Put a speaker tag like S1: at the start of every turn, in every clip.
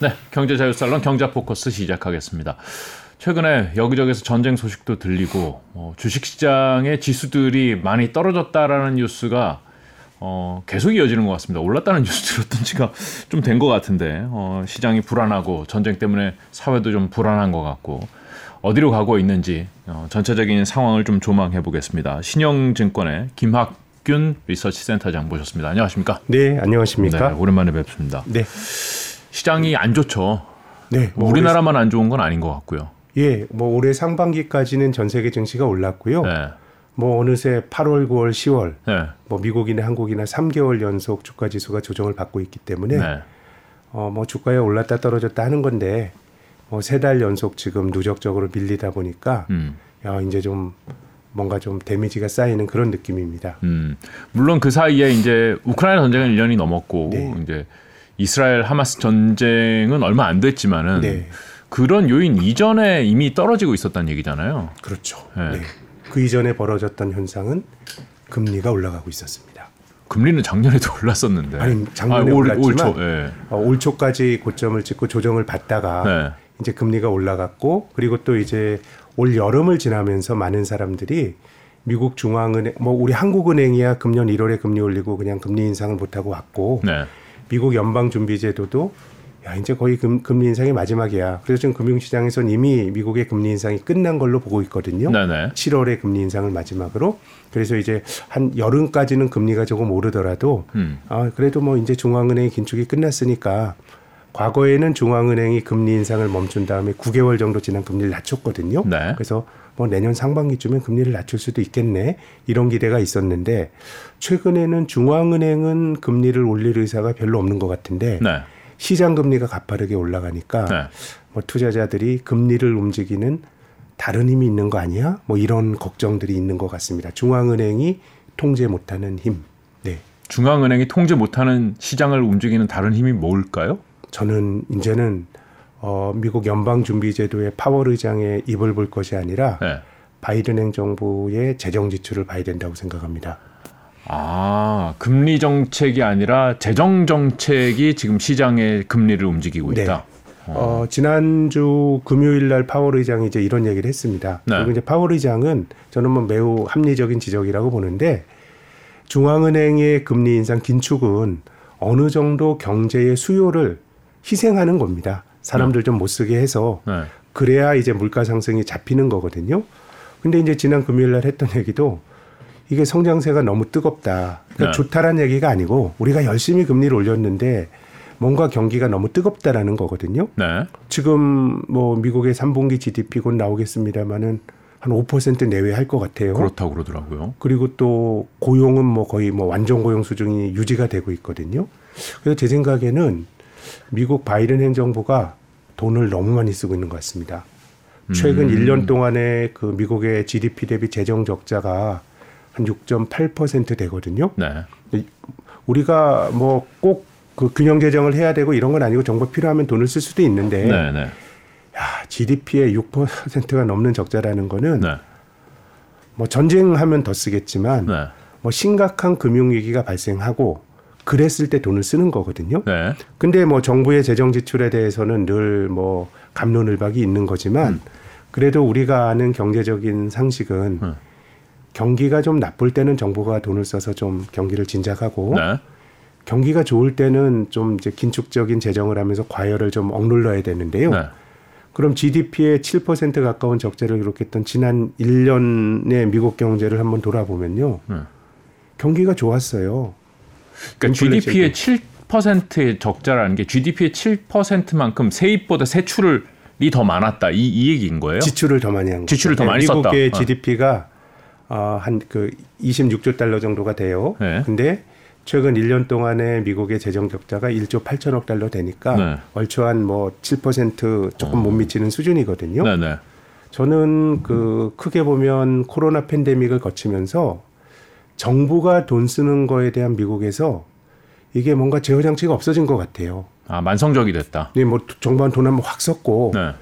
S1: 네, 경제자유살롱 경자포커스 시작하겠습니다. 최근에 여기저기서 전쟁 소식도 들리고 어, 주식시장의 지수들이 많이 떨어졌다라는 뉴스가 어, 계속 이어지는 것 같습니다. 올랐다는 뉴스 들었던 지가 좀 된 것 같은데 어, 시장이 불안하고 전쟁 때문에 사회도 좀 불안한 것 같고 어디로 가고 있는지 어, 전체적인 상황을 좀 조망해 보겠습니다. 신영증권의 김학 균 리서치 센터장 모셨습니다. 안녕하십니까?
S2: 네, 안녕하십니까?
S1: 네, 오랜만에 뵙습니다.
S2: 네.
S1: 시장이 안 좋죠.
S2: 네.
S1: 뭐 우리나라만 안 좋은 건 아닌 것 같고요.
S2: 예, 뭐 올해 상반기까지는 전 세계 증시가 올랐고요.
S1: 네.
S2: 뭐 어느새 8월, 9월, 10월
S1: 네.
S2: 뭐 미국이나 한국이나 3개월 연속 주가 지수가 조정을 받고 있기 때문에
S1: 네.
S2: 어뭐 주가에 올랐다 떨어졌다 하는 건데 뭐세 달 연속 지금 누적적으로 밀리다 보니까
S1: 음.
S2: 야, 이제 좀 뭔가 좀 데미지가 쌓이는 그런 느낌입니다.
S1: 음. 물론 그 사이에 이제 우크라이나 전쟁은 1년이 넘었고
S2: 네.
S1: 이제 이스라엘 하마스 전쟁은 얼마 안 됐지만은
S2: 네.
S1: 그런 요인 이전에 이미 떨어지고 있었다는 얘기잖아요.
S2: 그렇죠.
S1: 네.
S2: 네. 그 이전에 벌어졌던 현상은 금리가 올라가고 있었습니다.
S1: 금리는 작년에도 올랐었는데.
S2: 아니, 작년에
S1: 아, 올,
S2: 올랐지만
S1: 올 초. 예.
S2: 어, 올 초까지 고점을 찍고 조정을 받다가
S1: 네.
S2: 이제 금리가 올라갔고 그리고 또 이제 올 여름을 지나면서 많은 사람들이 미국 중앙은행 뭐 우리 한국은행이야 금년 1월에 금리 올리고 그냥 금리 인상을 못 하고 왔고
S1: 네.
S2: 미국 연방준비제도도 야 이제 거의 금, 금리 인상이 마지막이야. 그래서 지금 금융시장에서는 이미 미국의 금리 인상이 끝난 걸로 보고 있거든요.
S1: 네네.
S2: 7월에 금리 인상을 마지막으로. 그래서 이제 한 여름까지는 금리가 조금 오르더라도
S1: 음.
S2: 아 그래도 뭐 이제 중앙은행의 긴축이 끝났으니까 과거에는 중앙은행이 금리 인상을 멈춘 다음에 9개월 정도 지난 금리를 낮췄거든요.
S1: 네.
S2: 그래서 뭐 내년 상반기쯤엔 금리를 낮출 수도 있겠네 이런 기대가 있었는데 최근에는 중앙은행은 금리를 올릴 의사가 별로 없는 것 같은데
S1: 네.
S2: 시장 금리가 가파르게 올라가니까
S1: 네.
S2: 뭐 투자자들이 금리를 움직이는 다른 힘이 있는 거 아니야? 뭐 이런 걱정들이 있는 것 같습니다. 중앙은행이 통제 못하는 힘. 네.
S1: 중앙은행이 통제 못하는 시장을 움직이는 다른 힘이 뭘까요?
S2: 저는 이제는 어, 미국 연방준비제도의 파월 의장의 입을 볼 것이 아니라
S1: 네.
S2: 바이든 행정부의 재정 지출을 봐야 된다고 생각합니다.
S1: 아, 금리 정책이 아니라 재정 정책이 지금 시장의 금리를 움직이고
S2: 네.
S1: 있다.
S2: 어, 지난주 금요일 날 파월 의장이 이제 이런 얘기를 했습니다.
S1: 네.
S2: 그리고 이제 파월 의장은 저는 뭐 매우 합리적인 지적이라고 보는데 중앙은행의 금리 인상 긴축은 어느 정도 경제의 수요를 희생하는 겁니다. 사람들 좀 못 쓰게 해서
S1: 네.
S2: 그래야 이제 물가 상승이 잡히는 거거든요. 근데 이제 지난 금요일 날 했던 얘기도 이게 성장세가 너무 뜨겁다. 그러니까
S1: 네.
S2: 좋다라는 얘기가 아니고 우리가 열심히 금리를 올렸는데 뭔가 경기가 너무 뜨겁다라는 거거든요.
S1: 네.
S2: 지금 뭐 미국의 3분기 GDP 곧 나오겠습니다마는 한5% 내외 할 것 같아요.
S1: 그렇다고 그러더라고요.
S2: 그리고 또 고용은 뭐 거의 뭐 완전 고용 수준이 유지가 되고 있거든요. 그래서 제 생각에는 미국 바이든 행정부가 돈을 너무 많이 쓰고 있는 것 같습니다. 최근
S1: 음.
S2: 1년 동안에 그 미국의 GDP 대비 재정 적자가 한 6.8% 되거든요.
S1: 네.
S2: 우리가 뭐 꼭 그 균형 재정을 해야 되고 이런 건 아니고 정부 필요하면 돈을 쓸 수도 있는데
S1: 네, 네.
S2: 야, GDP의 6%가 넘는 적자라는 거는
S1: 네.
S2: 뭐 전쟁하면 더 쓰겠지만
S1: 네.
S2: 뭐 심각한 금융 위기가 발생하고 그랬을 때 돈을 쓰는 거거든요.
S1: 네.
S2: 근데 뭐 정부의 재정 지출에 대해서는 늘 뭐 감론을박이 있는 거지만 그래도 우리가 아는 경제적인 상식은
S1: 음.
S2: 경기가 좀 나쁠 때는 정부가 돈을 써서 좀 경기를 진작하고
S1: 네.
S2: 경기가 좋을 때는 좀 이제 긴축적인 재정을 하면서 과열을 좀 억눌러야 되는데요.
S1: 네.
S2: 그럼 GDP의 7% 가까운 적자를 기록했던 지난 1년의 미국 경제를 한번 돌아보면요.
S1: 음.
S2: 경기가 좋았어요.
S1: 그러니까
S2: 인플레이션도.
S1: GDP의 7%의 적자라는 게 GDP의 7%만큼 세입보다 세출이 더 많았다. 이, 이 얘기인 거예요?
S2: 지출을 더 많이 한 거죠.
S1: 지출을 더 많이
S2: 미국의
S1: 썼다. 어.
S2: GDP가 어, 한그 26조 달러 정도가 돼요.
S1: 네.
S2: 근데 최근 1년 동안에 미국의 재정 적자가 1조 8천억 달러 되니까
S1: 네.
S2: 얼추 한뭐7% 조금 못 미치는 수준이거든요.
S1: 네, 네.
S2: 저는 그 크게 보면 코로나 팬데믹을 거치면서 정부가 돈 쓰는 거에 대한 미국에서 이게 뭔가 제어 장치가 없어진 것 같아요.
S1: 아, 만성적이 됐다.
S2: 네, 뭐 정부한 돈 한번 확 썼고
S1: 네.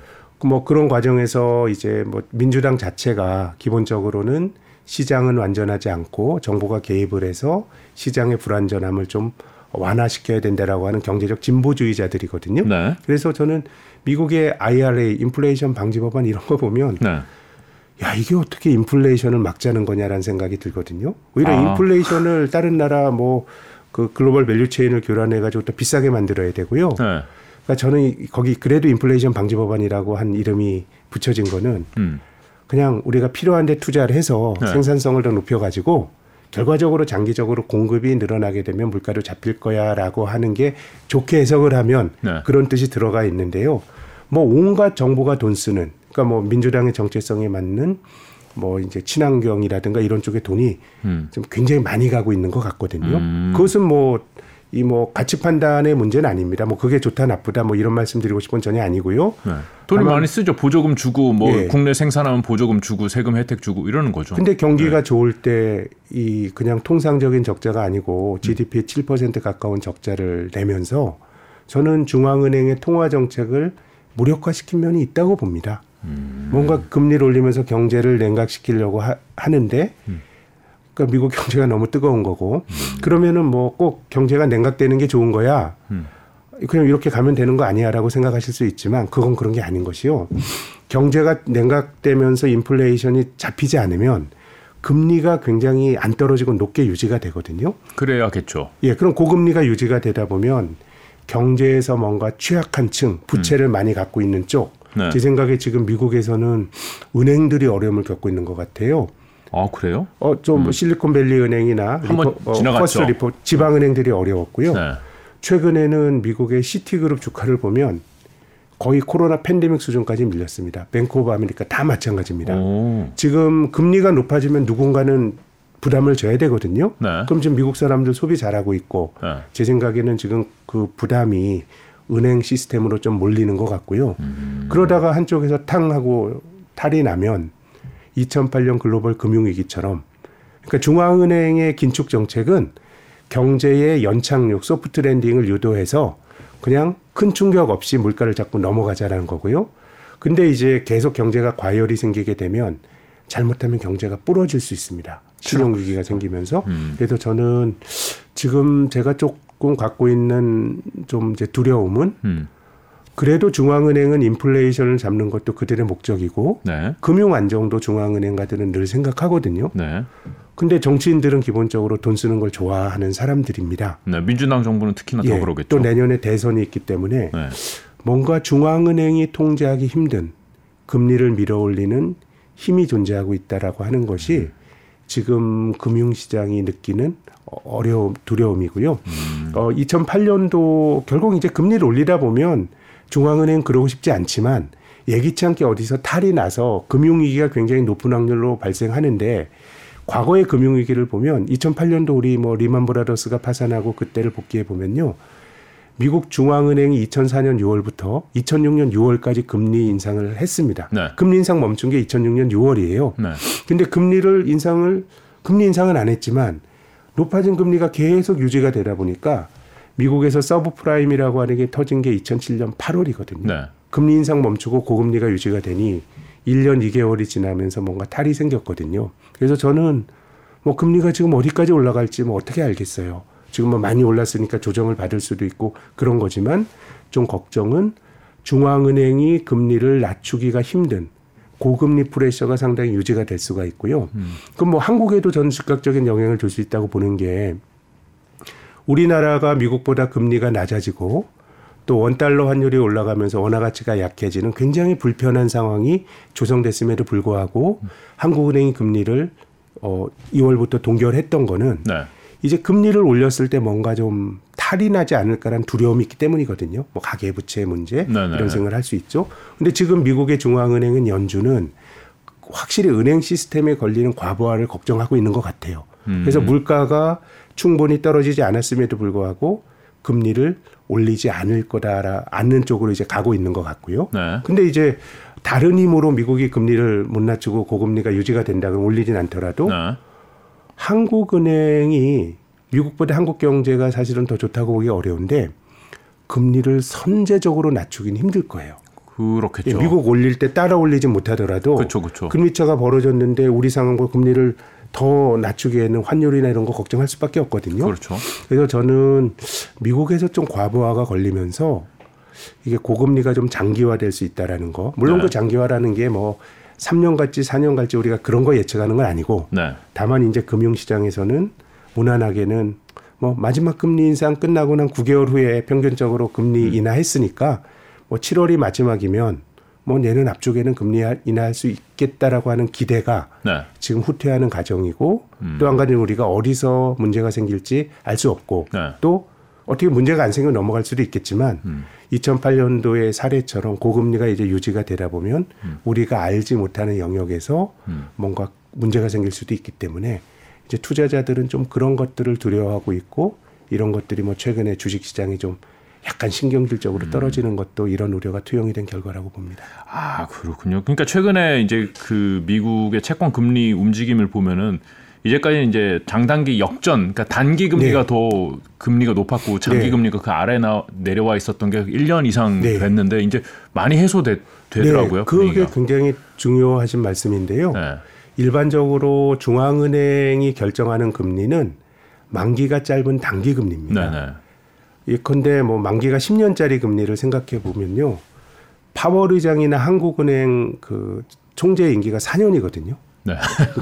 S2: 뭐 그런 과정에서 이제 뭐 민주당 자체가 기본적으로는 시장은 완전하지 않고 정부가 개입을 해서 시장의 불안전함을 좀 완화시켜야 된다라고 하는 경제적 진보주의자들이거든요.
S1: 네.
S2: 그래서 저는 미국의 IRA 인플레이션 방지 법안 이런 거 보면
S1: 네.
S2: 야 이게 어떻게 인플레이션을 막자는 거냐라는 생각이 들거든요. 오히려
S1: 아.
S2: 인플레이션을 다른 나라 뭐 그 global value chain을 교란해 가지고 또 비싸게 만들어야 되고요.
S1: 네.
S2: 그러니까 저는 이- 거기 그래도 인플레이션 방지 법안이라고 한 이름이 붙여진 거는
S1: 음.
S2: 그냥 우리가 필요한 데 투자를 해서
S1: 네.
S2: 생산성을 더 높여 가지고 결과적으로 장기적으로 공급이 늘어나게 되면 물가도 잡힐 거야라고 하는 게 좋게 해석을 하면
S1: 네.
S2: 그런 뜻이 들어가 있는데요. 뭐 온갖 정부가 돈 쓰는 그러니까 뭐 민주당의 정체성에 맞는 뭐 이제 친환경이라든가 이런 쪽에 돈이
S1: 음.
S2: 좀 굉장히 많이 가고 있는 것 같거든요.
S1: 음.
S2: 그것은 뭐 이 뭐 가치 판단의 문제는 아닙니다. 뭐 그게 좋다 나쁘다 뭐 이런 말씀 드리고 싶은 건 전혀 아니고요.
S1: 네.
S2: 다만-
S1: 많이 쓰죠. 보조금 주고 뭐
S2: 예.
S1: 국내 생산하면 보조금 주고 세금 혜택 주고 이러는 거죠.
S2: 근데 경기가
S1: 네.
S2: 좋을 때 이 그냥 통상적인 적자가
S1: 음.
S2: 아니고 GDP의 7% 가까운 적자를 내면서 저는 중앙은행의 통화 정책을 무력화시킨 면이 있다고 봅니다.
S1: 음.
S2: 뭔가 금리를 올리면서 경제를 냉각시키려고 하, 하는데
S1: 음.
S2: 그러니까 미국 경제가 너무 뜨거운 거고 그러면은 뭐 꼭 경제가 냉각되는 게 좋은 거야.
S1: 음.
S2: 그냥 이렇게 가면 되는 거 아니야라고 생각하실 수 있지만 그건 그런 게 아닌 것이요. 경제가 냉각되면서 인플레이션이 잡히지 않으면 금리가 굉장히 안 떨어지고 높게 유지가 되거든요.
S1: 그래야겠죠.
S2: 예, 그럼 고금리가 유지가 되다 보면 경제에서 뭔가 취약한 층, 부채를 많이 갖고 있는 쪽,
S1: 네.
S2: 제 생각에 지금 미국에서는 은행들이 어려움을 겪고 있는 것 같아요.
S1: 아 그래요?
S2: 어, 좀뭐 실리콘밸리 은행이나
S1: 음. 한번
S2: 어,
S1: 지나갔죠.
S2: 퍼스트 리포 지방 은행들이 어려웠고요.
S1: 네.
S2: 최근에는 미국의 시티그룹 주가를 보면 거의 코로나 팬데믹 수준까지 밀렸습니다. Bank of America 다 마찬가지입니다.
S1: 오.
S2: 지금 금리가 높아지면 누군가는 부담을 져야 되거든요.
S1: 네.
S2: 그럼 지금 미국 사람들 소비 잘하고 있고
S1: 네.
S2: 제 생각에는 지금 그 부담이 은행 시스템으로 좀 몰리는 것 같고요.
S1: 음.
S2: 그러다가 한쪽에서 탕 하고 탈이 나면 2008년 글로벌 금융위기처럼 그러니까 중앙은행의 긴축 정책은 경제의 연착륙 소프트 랜딩을 유도해서 그냥 큰 충격 없이 물가를 잡고 넘어가자라는 거고요. 근데 이제 계속 경제가 과열이 생기게 되면 잘못하면 경제가 부러질 수 있습니다. 신용 위기가 생기면서.
S1: 음.
S2: 그래서 저는 지금 제가 조금 갖고 있는 좀 이제 두려움은
S1: 음.
S2: 그래도 중앙은행은 인플레이션을 잡는 것도 그들의 목적이고
S1: 네.
S2: 금융 안정도 중앙은행가들은 늘 생각하거든요.
S1: 네.
S2: 근데 정치인들은 기본적으로 돈 쓰는 걸 좋아하는 사람들입니다.
S1: 네. 민주당 정부는 특히나 더
S2: 예,
S1: 그러겠죠.
S2: 또 내년에 대선이 있기 때문에
S1: 네.
S2: 뭔가 중앙은행이 통제하기 힘든 금리를 밀어올리는 힘이 존재하고 있다라고 하는 것이 지금 금융시장이 느끼는 어려움, 두려움이고요.
S1: 음.
S2: 어, 2008년도 결국 이제 금리를 올리다 보면 중앙은행 그러고 싶지 않지만 예기치 않게 어디서 탈이 나서 금융위기가 굉장히 높은 확률로 발생하는데 과거의 금융위기를 보면 2008년도 우리 뭐 리만 브라더스가 파산하고 그때를 복귀해 보면요. 미국 중앙은행이 2004년 6월부터 2006년 6월까지 금리 인상을 했습니다.
S1: 네.
S2: 금리 인상 멈춘 게 2006년 6월이에요.
S1: 네.
S2: 근데 금리를 인상을 금리 인상은 안 했지만 높아진 금리가 계속 유지가 되다 보니까 미국에서 subprime이라고 하는 게 터진 게 2007년 8월이거든요.
S1: 네.
S2: 금리 인상 멈추고 고금리가 유지가 되니 1년 2개월이 지나면서 뭔가 탈이 생겼거든요. 그래서 저는 뭐 금리가 지금 어디까지 올라갈지 뭐 어떻게 알겠어요. 지금 뭐 많이 올랐으니까 조정을 받을 수도 있고 그런 거지만 좀 걱정은 중앙은행이 금리를 낮추기가 힘든 고금리 프레셔가 상당히 유지가 될 수가 있고요. 그럼 뭐 한국에도 전 즉각적인 영향을 줄 수 있다고 보는 게 우리나라가 미국보다 금리가 낮아지고 또 원달러 환율이 올라가면서 원화 가치가 약해지는 굉장히 불편한 상황이 조성됐음에도 불구하고 한국은행이 금리를 어 2월부터 동결했던 거는
S1: 네.
S2: 이제 금리를 올렸을 때 뭔가 좀 탈이 나지 않을까라는 두려움이 있기 때문이거든요. 뭐 가계 부채 문제
S1: 네네.
S2: 이런 생각을 할 수 있죠. 근데 지금 미국의 중앙은행은 연준은 확실히 은행 시스템에 걸리는 과부하를 걱정하고 있는 것 같아요.
S1: 음.
S2: 그래서 물가가 충분히 떨어지지 않았음에도 불구하고 금리를 올리지 않을 거다라 않는 쪽으로 이제 가고 있는 것 같고요.
S1: 네.
S2: 근데 이제 다른 힘으로 미국이 금리를 못 낮추고 고금리가 유지가 된다 그러면 올리진 않더라도
S1: 네.
S2: 한국은행이 미국보다 한국 경제가 사실은 더 좋다고 보기 어려운데 금리를 선제적으로 낮추긴 힘들 거예요.
S1: 그렇겠죠.
S2: 예, 미국 올릴 때 따라 올리지 못하더라도
S1: 그렇죠, 그렇죠.
S2: 금리차가 벌어졌는데 우리 상황보다 금리를 더 낮추기에는 환율이나 이런 거 걱정할 수밖에 없거든요.
S1: 그렇죠.
S2: 그래서 저는 미국에서 좀 과부하가 걸리면서 이게 고금리가 좀 장기화될 수 있다라는 거. 물론
S1: 네.
S2: 그 장기화라는 게 뭐 3년 갈지 4년 갈지 우리가 그런 거 예측하는 건 아니고
S1: 네.
S2: 다만 이제 금융시장에서는 무난하게는 뭐 마지막 금리 인상 끝나고 난 9개월 후에 평균적으로 금리 인하했으니까 뭐 7월이 마지막이면 뭐 내년 앞쪽에는 금리 인하할 수 있겠다라고 하는 기대가
S1: 네.
S2: 지금 후퇴하는 과정이고 또한 가지는 우리가 어디서 문제가 생길지 알 수 없고
S1: 네.
S2: 또 어떻게 문제가 안 생기면 넘어갈 수도 있겠지만 2008년도의 사례처럼 고금리가 이제 유지가 되다 보면 우리가 알지 못하는 영역에서 뭔가 문제가 생길 수도 있기 때문에 이제 투자자들은 좀 그런 것들을 두려워하고 있고 이런 것들이 뭐 최근에 주식 시장이 좀 약간 신경질적으로 떨어지는 것도 이런 우려가 투영이 된 결과라고 봅니다.
S1: 아 그렇군요. 그러니까 최근에 이제 그 미국의 채권 금리 움직임을 보면은 이제까지 이제 장단기 역전, 그러니까 단기 금리가
S2: 네.
S1: 더 금리가 높았고 장기
S2: 네.
S1: 금리가 그 아래 나 내려와 있었던 게 1년 이상
S2: 네.
S1: 됐는데 이제 많이 해소되더라고요.
S2: 네, 그게 굉장히 중요하신 말씀인데요.
S1: 네.
S2: 일반적으로 중앙은행이 결정하는 금리는 만기가 짧은 단기 금리입니다.
S1: 네, 네.
S2: 예컨대 뭐 만기가 10년짜리 금리를 생각해 보면요. 파월 의장이나 한국은행 그 총재 임기가 4년이거든요.
S1: 네.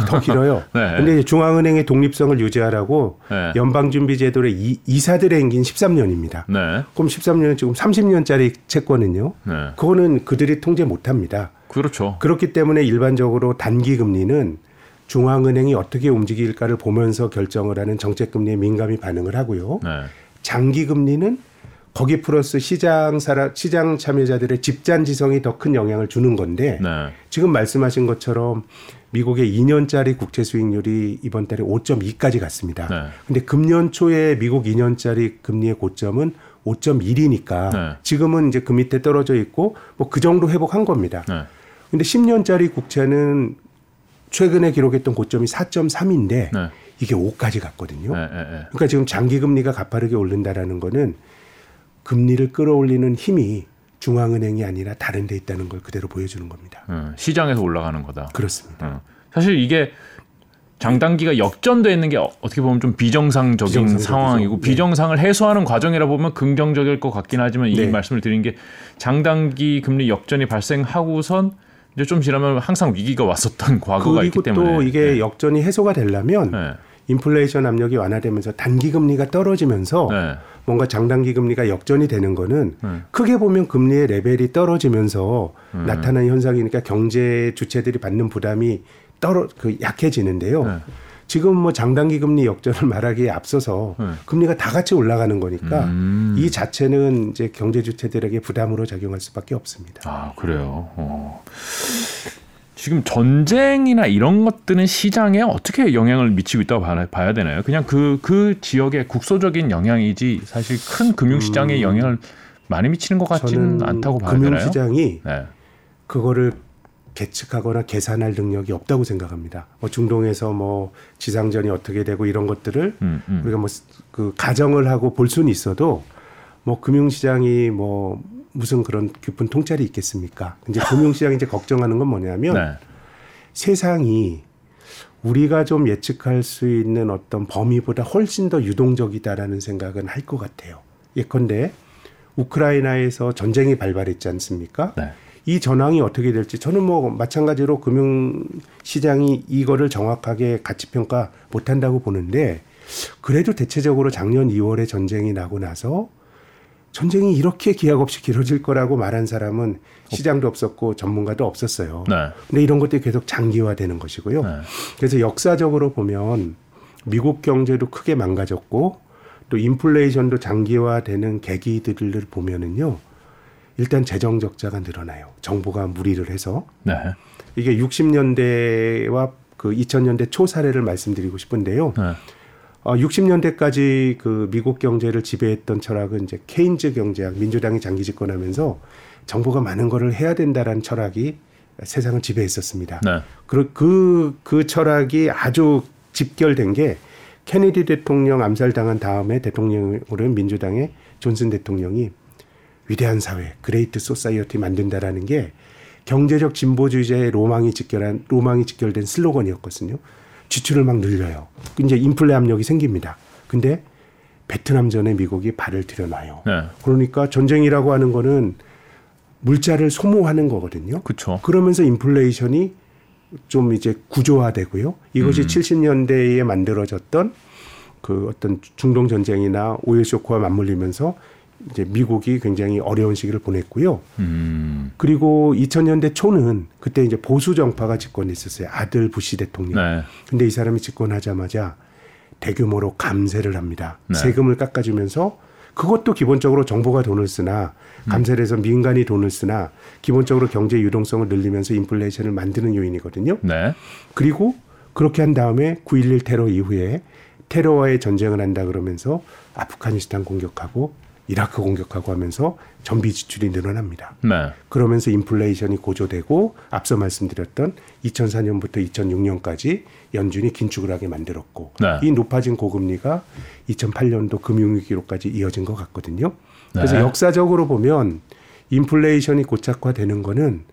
S2: 더 길어요.
S1: 네.
S2: 근데 중앙은행의 독립성을 유지하라고
S1: 네.
S2: 연방준비제도의 이, 이사들의 임기는 13년입니다.
S1: 네.
S2: 그럼 13년은 지금 30년짜리 채권은요.
S1: 네.
S2: 그거는 그들이 통제 못 합니다.
S1: 그렇죠.
S2: 그렇기 때문에 일반적으로 단기 금리는 중앙은행이 어떻게 움직일까를 보면서 결정을 하는 정책 금리에 민감히 반응을 하고요.
S1: 네.
S2: 장기 금리는 거기 플러스 시장 사람 시장 참여자들의 집단 지성이 더 큰 영향을 주는 건데
S1: 네.
S2: 지금 말씀하신 것처럼 미국의 2년짜리 국채 수익률이 이번 달에 5.2까지 갔습니다.
S1: 네.
S2: 근데 금년 초에 미국 2년짜리 금리의 고점은 5.1이니까
S1: 네.
S2: 지금은 이제 그 밑에 떨어져 있고 뭐 그 정도 회복한 겁니다.
S1: 네.
S2: 근데 10년짜리 국채는 최근에 기록했던 고점이 4.3인데
S1: 네.
S2: 이게 5까지 갔거든요.
S1: 네. 네. 네.
S2: 그러니까 지금 장기 금리가 가파르게 오른다라는 거는 금리를 끌어올리는 힘이 중앙은행이 아니라 다른 데 있다는 걸 그대로 보여주는 겁니다.
S1: 음, 시장에서 올라가는 거다.
S2: 그렇습니다.
S1: 어. 사실 이게 장단기가 역전돼 있는 게 어- 어떻게 보면 좀 비정상적인
S2: 비정상적이죠.
S1: 상황이고
S2: 네.
S1: 비정상을 해소하는 과정이라 보면 긍정적일 것 같긴 하지만 이
S2: 네.
S1: 말씀을 드린 게 장단기 금리 역전이 발생하고선 이제 좀 지나면 항상 위기가 왔었던 과거가 있기 때문에
S2: 또 이게
S1: 네.
S2: 역전이 해소가 되려면
S1: 네.
S2: 인플레이션 압력이 완화되면서 단기 금리가 떨어지면서
S1: 네.
S2: 뭔가 장단기 금리가 역전이 되는 거는
S1: 네.
S2: 크게 보면 금리의 레벨이 떨어지면서
S1: 음.
S2: 나타나는 현상이니까 경제 주체들이 받는 부담이 떨어 그 약해지는데요.
S1: 네.
S2: 지금 뭐 장단기 금리 역전을 말하기에 앞서서
S1: 네.
S2: 금리가 다 같이 올라가는 거니까
S1: 음.
S2: 이 자체는 이제 경제 주체들에게 부담으로 작용할 수밖에 없습니다.
S1: 아 그래요. 어. 지금 전쟁이나 이런 것들은 시장에 어떻게 영향을 미치고 있다고 봐- 봐야 되나요? 그냥 그, 그 지역의 국소적인 영향이지 사실 큰 금융시장에 영향을 많이 미치는 것 같지는
S2: 음.
S1: 않다고 봐야 되나요?
S2: 금융시장이
S1: 네.
S2: 그거를 계측하거나 계산할 능력이 없다고 생각합니다. 뭐 중동에서 뭐 지상전이 어떻게 되고 이런 것들을
S1: 음, 음.
S2: 우리가 뭐 그 가정을 하고 볼 수는 있어도 뭐 금융시장이 뭐 무슨 그런 깊은 통찰이 있겠습니까? 이제 금융시장이 이제 걱정하는 건 뭐냐면
S1: 네.
S2: 세상이 우리가 좀 예측할 수 있는 어떤 범위보다 훨씬 더 유동적이다라는 생각은 할 것 같아요. 예컨대 우크라이나에서 전쟁이 발발했지 않습니까?
S1: 네.
S2: 이 전황이 어떻게 될지 저는 뭐 마찬가지로 금융 시장이 이거를 정확하게 가치 평가 못 한다고 보는데 그래도 대체적으로 작년 2월에 전쟁이 나고 나서 전쟁이 이렇게 기약 없이 길어질 거라고 말한 사람은 시장도 없었고 전문가도 없었어요.
S1: 네.
S2: 근데 이런 것들이 계속 장기화되는 것이고요.
S1: 네.
S2: 그래서 역사적으로 보면 미국 경제도 크게 망가졌고 또 인플레이션도 장기화되는 계기들을 보면은요. 일단 재정 적자가 늘어나요. 정부가 무리를 해서
S1: 네.
S2: 이게 60년대와 그 2000년대 초 사례를 말씀드리고 싶은데요.
S1: 네.
S2: 어, 60년대까지 그 미국 경제를 지배했던 철학은 이제 케인즈 경제학, 민주당이 장기 집권하면서 정부가 많은 거를 해야 된다라는 철학이 세상을 지배했었습니다.
S1: 네.
S2: 그, 그, 그 철학이 아주 집결된 게 케네디 대통령 암살당한 다음에 대통령으로 민주당의 존슨 대통령이 위대한 사회, Great Society 만든다라는 게 경제적 진보주의자의 로망이 직결한 로망이 직결된 슬로건이었거든요. 지출을 막 늘려요. 이제 인플레 압력이 생깁니다. 근데 베트남 전에 미국이 발을 들여놔요.
S1: 네.
S2: 그러니까 전쟁이라고 하는 거는 물자를 소모하는 거거든요.
S1: 그렇죠.
S2: 그러면서 인플레이션이 좀 이제 구조화되고요. 이것이
S1: 음.
S2: 70년대에 만들어졌던 그 어떤 중동 전쟁이나 오일 쇼크와 맞물리면서 이제 미국이 굉장히 어려운 시기를 보냈고요.
S1: 음.
S2: 그리고 2000년대 초는 그때 이제 보수 정파가 집권했었어요. 아들 부시 대통령.
S1: 네.
S2: 근데 이 사람이 집권하자마자 대규모로 감세를 합니다.
S1: 네.
S2: 세금을 깎아주면서 그것도 기본적으로 정부가 돈을 쓰나 감세를 해서 민간이 돈을 쓰나 기본적으로 경제 유동성을 늘리면서 인플레이션을 만드는 요인이거든요.
S1: 네.
S2: 그리고 그렇게 한 다음에 9.11 테러 이후에 테러와의 전쟁을 한다 그러면서 아프가니스탄 공격하고 이라크 공격하고 하면서 전비 지출이 늘어납니다.
S1: 네.
S2: 그러면서 인플레이션이 고조되고 앞서 말씀드렸던 2004년부터 2006년까지 연준이 긴축을 하게 만들었고
S1: 네.
S2: 이 높아진 고금리가 2008년도 금융위기로까지 이어진 것 같거든요. 그래서
S1: 네.
S2: 역사적으로 보면 인플레이션이 고착화되는 거는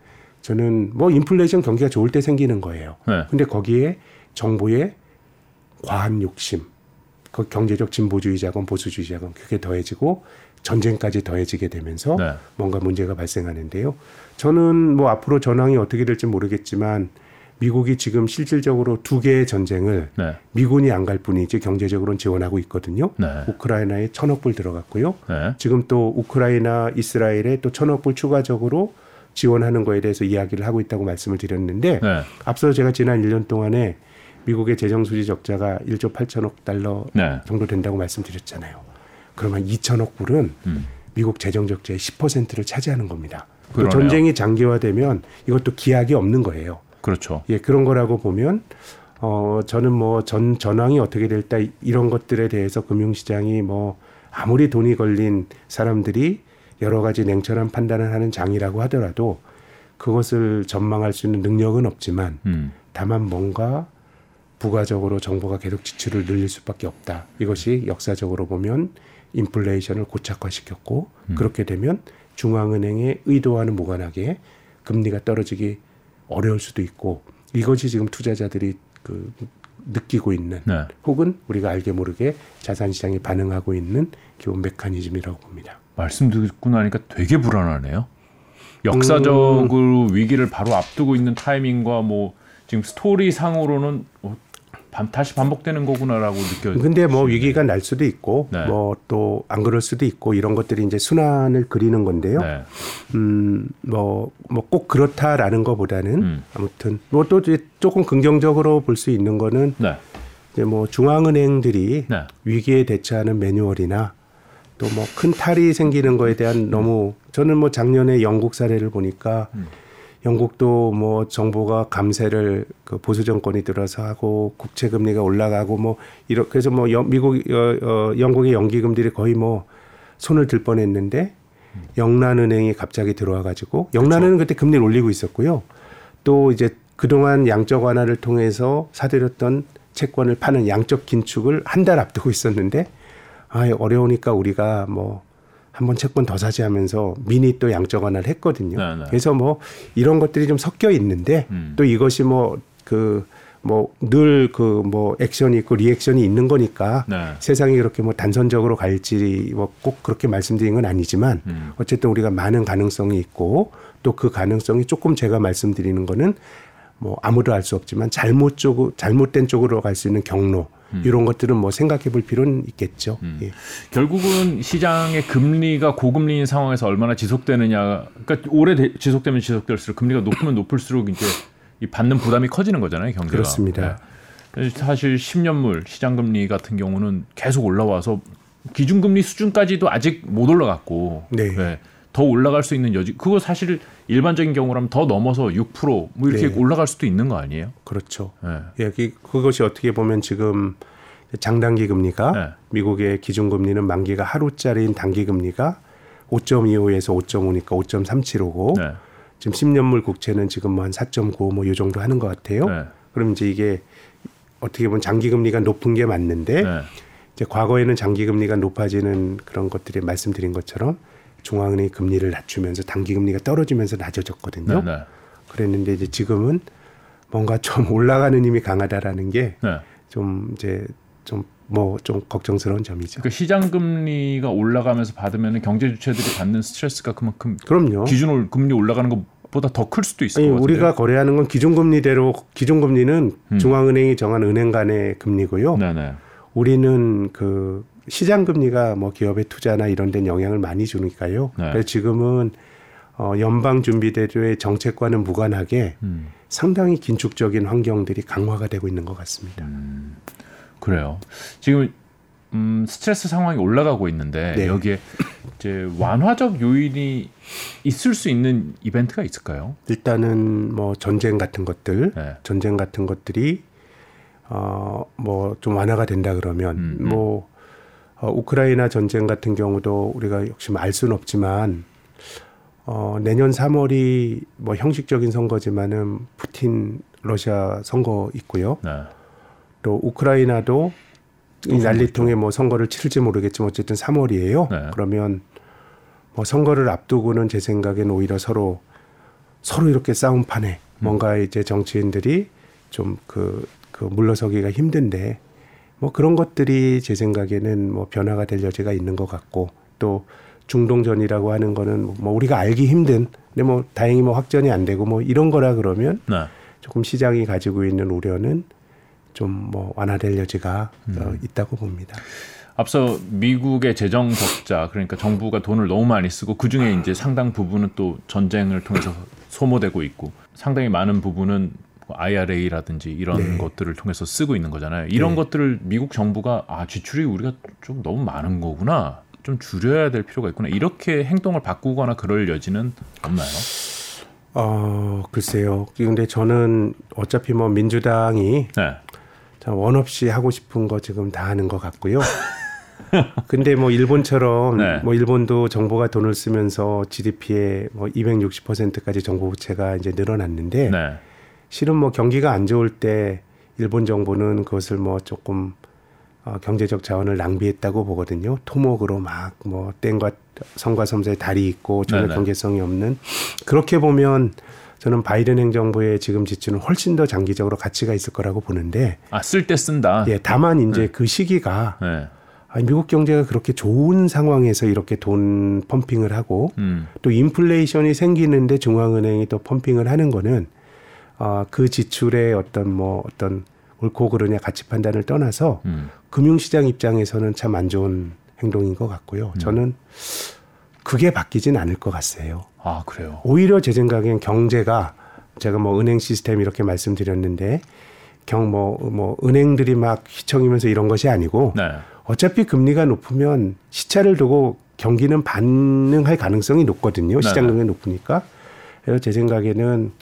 S2: 저는 뭐 인플레이션 경기가 좋을 때 생기는 거예요.
S1: 네.
S2: 근데 거기에 정부의 과한 욕심, 그 경제적 진보주의 자금, 보수주의 자금 그게 더해지고 전쟁까지 더해지게 되면서
S1: 네.
S2: 뭔가 문제가 발생하는데요. 저는 뭐 앞으로 전황이 어떻게 될지 모르겠지만 미국이 지금 실질적으로 두 개의 전쟁을
S1: 네.
S2: 미군이 안 갈 뿐이지 경제적으로는 지원하고 있거든요.
S1: 네.
S2: 우크라이나에 천억 불 들어갔고요.
S1: 네.
S2: 지금 또 우크라이나, 이스라엘에 또 천억 불 추가적으로 지원하는 거에 대해서 이야기를 하고 있다고 말씀을 드렸는데
S1: 네.
S2: 앞서 제가 지난 1년 동안에 미국의 재정 수지 적자가 1조 8천억 달러
S1: 네.
S2: 정도 된다고 말씀드렸잖아요. 그러면 2천억 불은
S1: 음.
S2: 미국 재정 적자의 10%를 차지하는 겁니다. 그. 전쟁이 장기화되면 이것도 기약이 없는 거예요.
S1: 그렇죠.
S2: 예, 그런 거라고 보면 어 저는 뭐 전 전황이 어떻게 될까 이런 것들에 대해서 금융시장이 뭐 아무리 돈이 걸린 사람들이 여러 가지 냉철한 판단을 하는 장이라고 하더라도 그것을 전망할 수 있는 능력은 없지만
S1: 음.
S2: 다만 뭔가 부가적으로 정부가 계속 지출을 늘릴 수밖에 없다. 이것이 역사적으로 보면 인플레이션을 고착화시켰고 그렇게 되면 중앙은행의 의도와는 무관하게 금리가 떨어지기 어려울 수도 있고 이것이 지금 투자자들이 그 느끼고 있는
S1: 네.
S2: 혹은 우리가 알게 모르게 자산 시장이 반응하고 있는 기본 메커니즘이라고 봅니다.
S1: 말씀 듣고 나니까 되게 불안하네요. 역사적으로 위기를 바로 앞두고 있는 타이밍과 뭐 지금 스토리 상으로는 어, 반- 다시 반복되는 거구나라고 느껴.
S2: 근데 뭐 위기가 날 수도 있고
S1: 네.
S2: 뭐또 안 그럴 수도 있고 이런 것들이 이제 순환을 그리는 건데요.
S1: 네.
S2: 음, 뭐, 뭐 꼭 그렇다라는 것보다는
S1: 음.
S2: 아무튼 뭐 또 조금 긍정적으로 볼 수 있는 거는
S1: 네.
S2: 이제 뭐 중앙은행들이
S1: 네.
S2: 위기에 대처하는 매뉴얼이나 또 뭐 큰 탈이 생기는 거에 대한 너무 저는 뭐 작년에 영국 사례를 보니까
S1: 음.
S2: 영국도 뭐 정부가 감세를 그 보수 정권이 들어서 하고 국채 금리가 올라가고 뭐 이렇게 그래서 뭐 영, 미국 어, 어, 영국의 연기 금들이 거의 뭐 손을 들 뻔했는데 영란은행이 갑자기 들어와 가지고 영란은행 그때 금리를 올리고 있었고요. 또 이제 그동안 양적 완화를 통해서 사들였던 채권을 파는 양적 긴축을 한 달 앞두고 있었는데 아 어려우니까 우리가 뭐 한번 채권 더 사지 하면서 미니 또 양적 완화를 했거든요.
S1: 네, 네.
S2: 그래서 뭐 이런 것들이 좀 섞여 있는데
S1: 음.
S2: 또 이것이 뭐 그 뭐늘그뭐 액션이 있고 리액션이 있는 거니까
S1: 네.
S2: 세상이 그렇게 뭐 단선적으로 갈지 뭐 꼭 그렇게 말씀드린 건 아니지만
S1: 음.
S2: 어쨌든 우리가 많은 가능성이 있고 또 그 가능성이 조금 제가 말씀드리는 거는 뭐 아무도 알 수 없지만 잘못 쪽 잘못된 쪽으로 갈 수 있는 경로 이런 것들은 뭐 생각해 볼 필요는 있겠죠. 예.
S1: 결국은 시장의 금리가 고금리인 상황에서 얼마나 지속되느냐. 그러니까 오래 대- 지속되면 지속될수록 금리가 높으면 높을수록 이제 이 받는 부담이 커지는 거잖아요, 경제가.
S2: 그렇습니다.
S1: 네. 사실 10년물 시장 금리 같은 경우는 계속 올라와서 기준금리 수준까지도 아직 못 올라갔고
S2: 네.
S1: 더 올라갈 수 있는 여지 그거 사실 일반적인 경우라면 더 넘어서 6%뭐 이렇게
S2: 네.
S1: 올라갈 수도 있는 거 아니에요?
S2: 그렇죠.
S1: 네.
S2: 여기 그것이 어떻게 보면 지금 장단기 금리가
S1: 네.
S2: 미국의 기준 금리는 만기가 하루짜리인 단기 금리가 5.25에서 5.5니까 5.37이고
S1: 네.
S2: 지금 10년물 국채는 지금 뭐 한 4.9 뭐 요 정도 하는 것 같아요.
S1: 네.
S2: 그럼 이제 이게 어떻게 보면 장기 금리가 높은 게 맞는데
S1: 네.
S2: 이제 과거에는 장기 금리가 높아지는 그런 것들이 말씀드린 것처럼 중앙은행이 금리를 낮추면서 단기 금리가 떨어지면서 낮아졌거든요.
S1: 네. 네.
S2: 그랬는데 이제 지금은 뭔가 좀 올라가는 힘이 강하다라는 게
S1: 네.
S2: 좀 이제 좀 뭐 좀 걱정스러운 점이죠.
S1: 그러니까 시장 금리가 올라가면서 받으면 경제 주체들이 받는 스트레스가 그만큼
S2: 그럼요.
S1: 기준 금리 올라가는 것보다 더 클 수도 있을
S2: 아니,
S1: 것 같아요.
S2: 우리가 거래하는 건 기준금리대로 기준금리는
S1: 음.
S2: 중앙은행이 정한 은행 간의 금리고요.
S1: 네네.
S2: 우리는 그 시장 금리가 뭐 기업의 투자나 이런 데는 영향을 많이 주니까요.
S1: 네.
S2: 그래서 지금은 어 연방 준비대로의 정책과는 무관하게
S1: 음.
S2: 상당히 긴축적인 환경들이 강화가 되고 있는 것 같습니다.
S1: 그래요. 지금 음, 스트레스 상황이 올라가고 있는데
S2: 네.
S1: 여기에 이제 완화적 요인이 있을 수 있는 이벤트가 있을까요?
S2: 일단은 뭐 전쟁 같은 것들,
S1: 네.
S2: 전쟁 같은 것들이 어 뭐 좀 완화가 된다 그러면
S1: 음, 음.
S2: 뭐 어, 우크라이나 전쟁 같은 경우도 우리가 역시 뭐알 수는 없지만 어 내년 3월이 뭐 형식적인 선거지만은 푸틴 러시아 선거 있고요.
S1: 네.
S2: 또 우크라이나도 이 난리통에 뭐 선거를 치를지 모르겠지만 어쨌든 3월이에요.
S1: 네.
S2: 그러면 뭐 선거를 앞두고는 제 생각에는 오히려 서로 서로 이렇게 싸움판에
S1: 음.
S2: 뭔가 이제 정치인들이 좀 그 그 물러서기가 힘든데 뭐 그런 것들이 제 생각에는 뭐 변화가 될 여지가 있는 것 같고 또 중동전이라고 하는 거는 뭐 우리가 알기 힘든 근데 뭐 다행히 뭐 확전이 안 되고 뭐 이런 거라 그러면
S1: 네.
S2: 조금 시장이 가지고 있는 우려는 좀 뭐 완화될 여지가
S1: 음.
S2: 어, 있다고 봅니다.
S1: 앞서 미국의 재정 적자 그러니까 정부가 돈을 너무 많이 쓰고 그 중에 이제 상당 부분은 또 전쟁을 통해서 소모되고 있고 상당히 많은 부분은 뭐 IRA라든지 이런
S2: 네.
S1: 것들을 통해서 쓰고 있는 거잖아요. 이런
S2: 네.
S1: 것들을 미국 정부가 아 지출이 우리가 좀 너무 많은 거구나. 좀 줄여야 될 필요가 있구나. 이렇게 행동을 바꾸거나 그럴 여지는 없나요?
S2: 어 글쎄요. 근데 저는 어차피 뭐 민주당이
S1: 네.
S2: 참원 없이 하고 싶은 거 지금 다 하는 것 같고요. 근데 뭐 일본처럼
S1: 네.
S2: 뭐 일본도 정부가 돈을 쓰면서 GDP의 뭐 260%까지 정부 부채가 이제 늘어났는데
S1: 네.
S2: 실은 뭐 경기가 안 좋을 때 일본 정부는 그것을 뭐 조금 어, 경제적 자원을 낭비했다고 보거든요. 토목으로 막 뭐 땡과 성과 섬사에 달이 있고 전혀
S1: 네네.
S2: 경제성이 없는 그렇게 보면 저는 바이든 행정부의 지금 지출은 훨씬 더 장기적으로 가치가 있을 거라고 보는데
S1: 아 쓸 때 쓴다.
S2: 예, 다만 이제 그 시기가
S1: 네.
S2: 아, 미국 경제가 그렇게 좋은 상황에서 이렇게 돈 펌핑을 하고
S1: 음.
S2: 또 인플레이션이 생기는데 중앙은행이 또 펌핑을 하는 거는 어, 그 지출의 어떤 뭐 어떤 옳고 그르냐 가치 판단을 떠나서
S1: 음.
S2: 금융시장 입장에서는 참 안 좋은 행동인 것 같고요.
S1: 음.
S2: 저는 그게 바뀌진 않을 것 같아요.
S1: 아 그래요.
S2: 오히려 제 생각엔 경제가 제가 뭐 은행 시스템 이렇게 말씀드렸는데 경뭐뭐 은행들이 막 휘청이면서 이런 것이 아니고
S1: 네.
S2: 어차피 금리가 높으면 시차를 두고 경기는 반응할 가능성이 높거든요. 시장
S1: 네네.
S2: 금리가 높으니까. 그래서 제 생각에는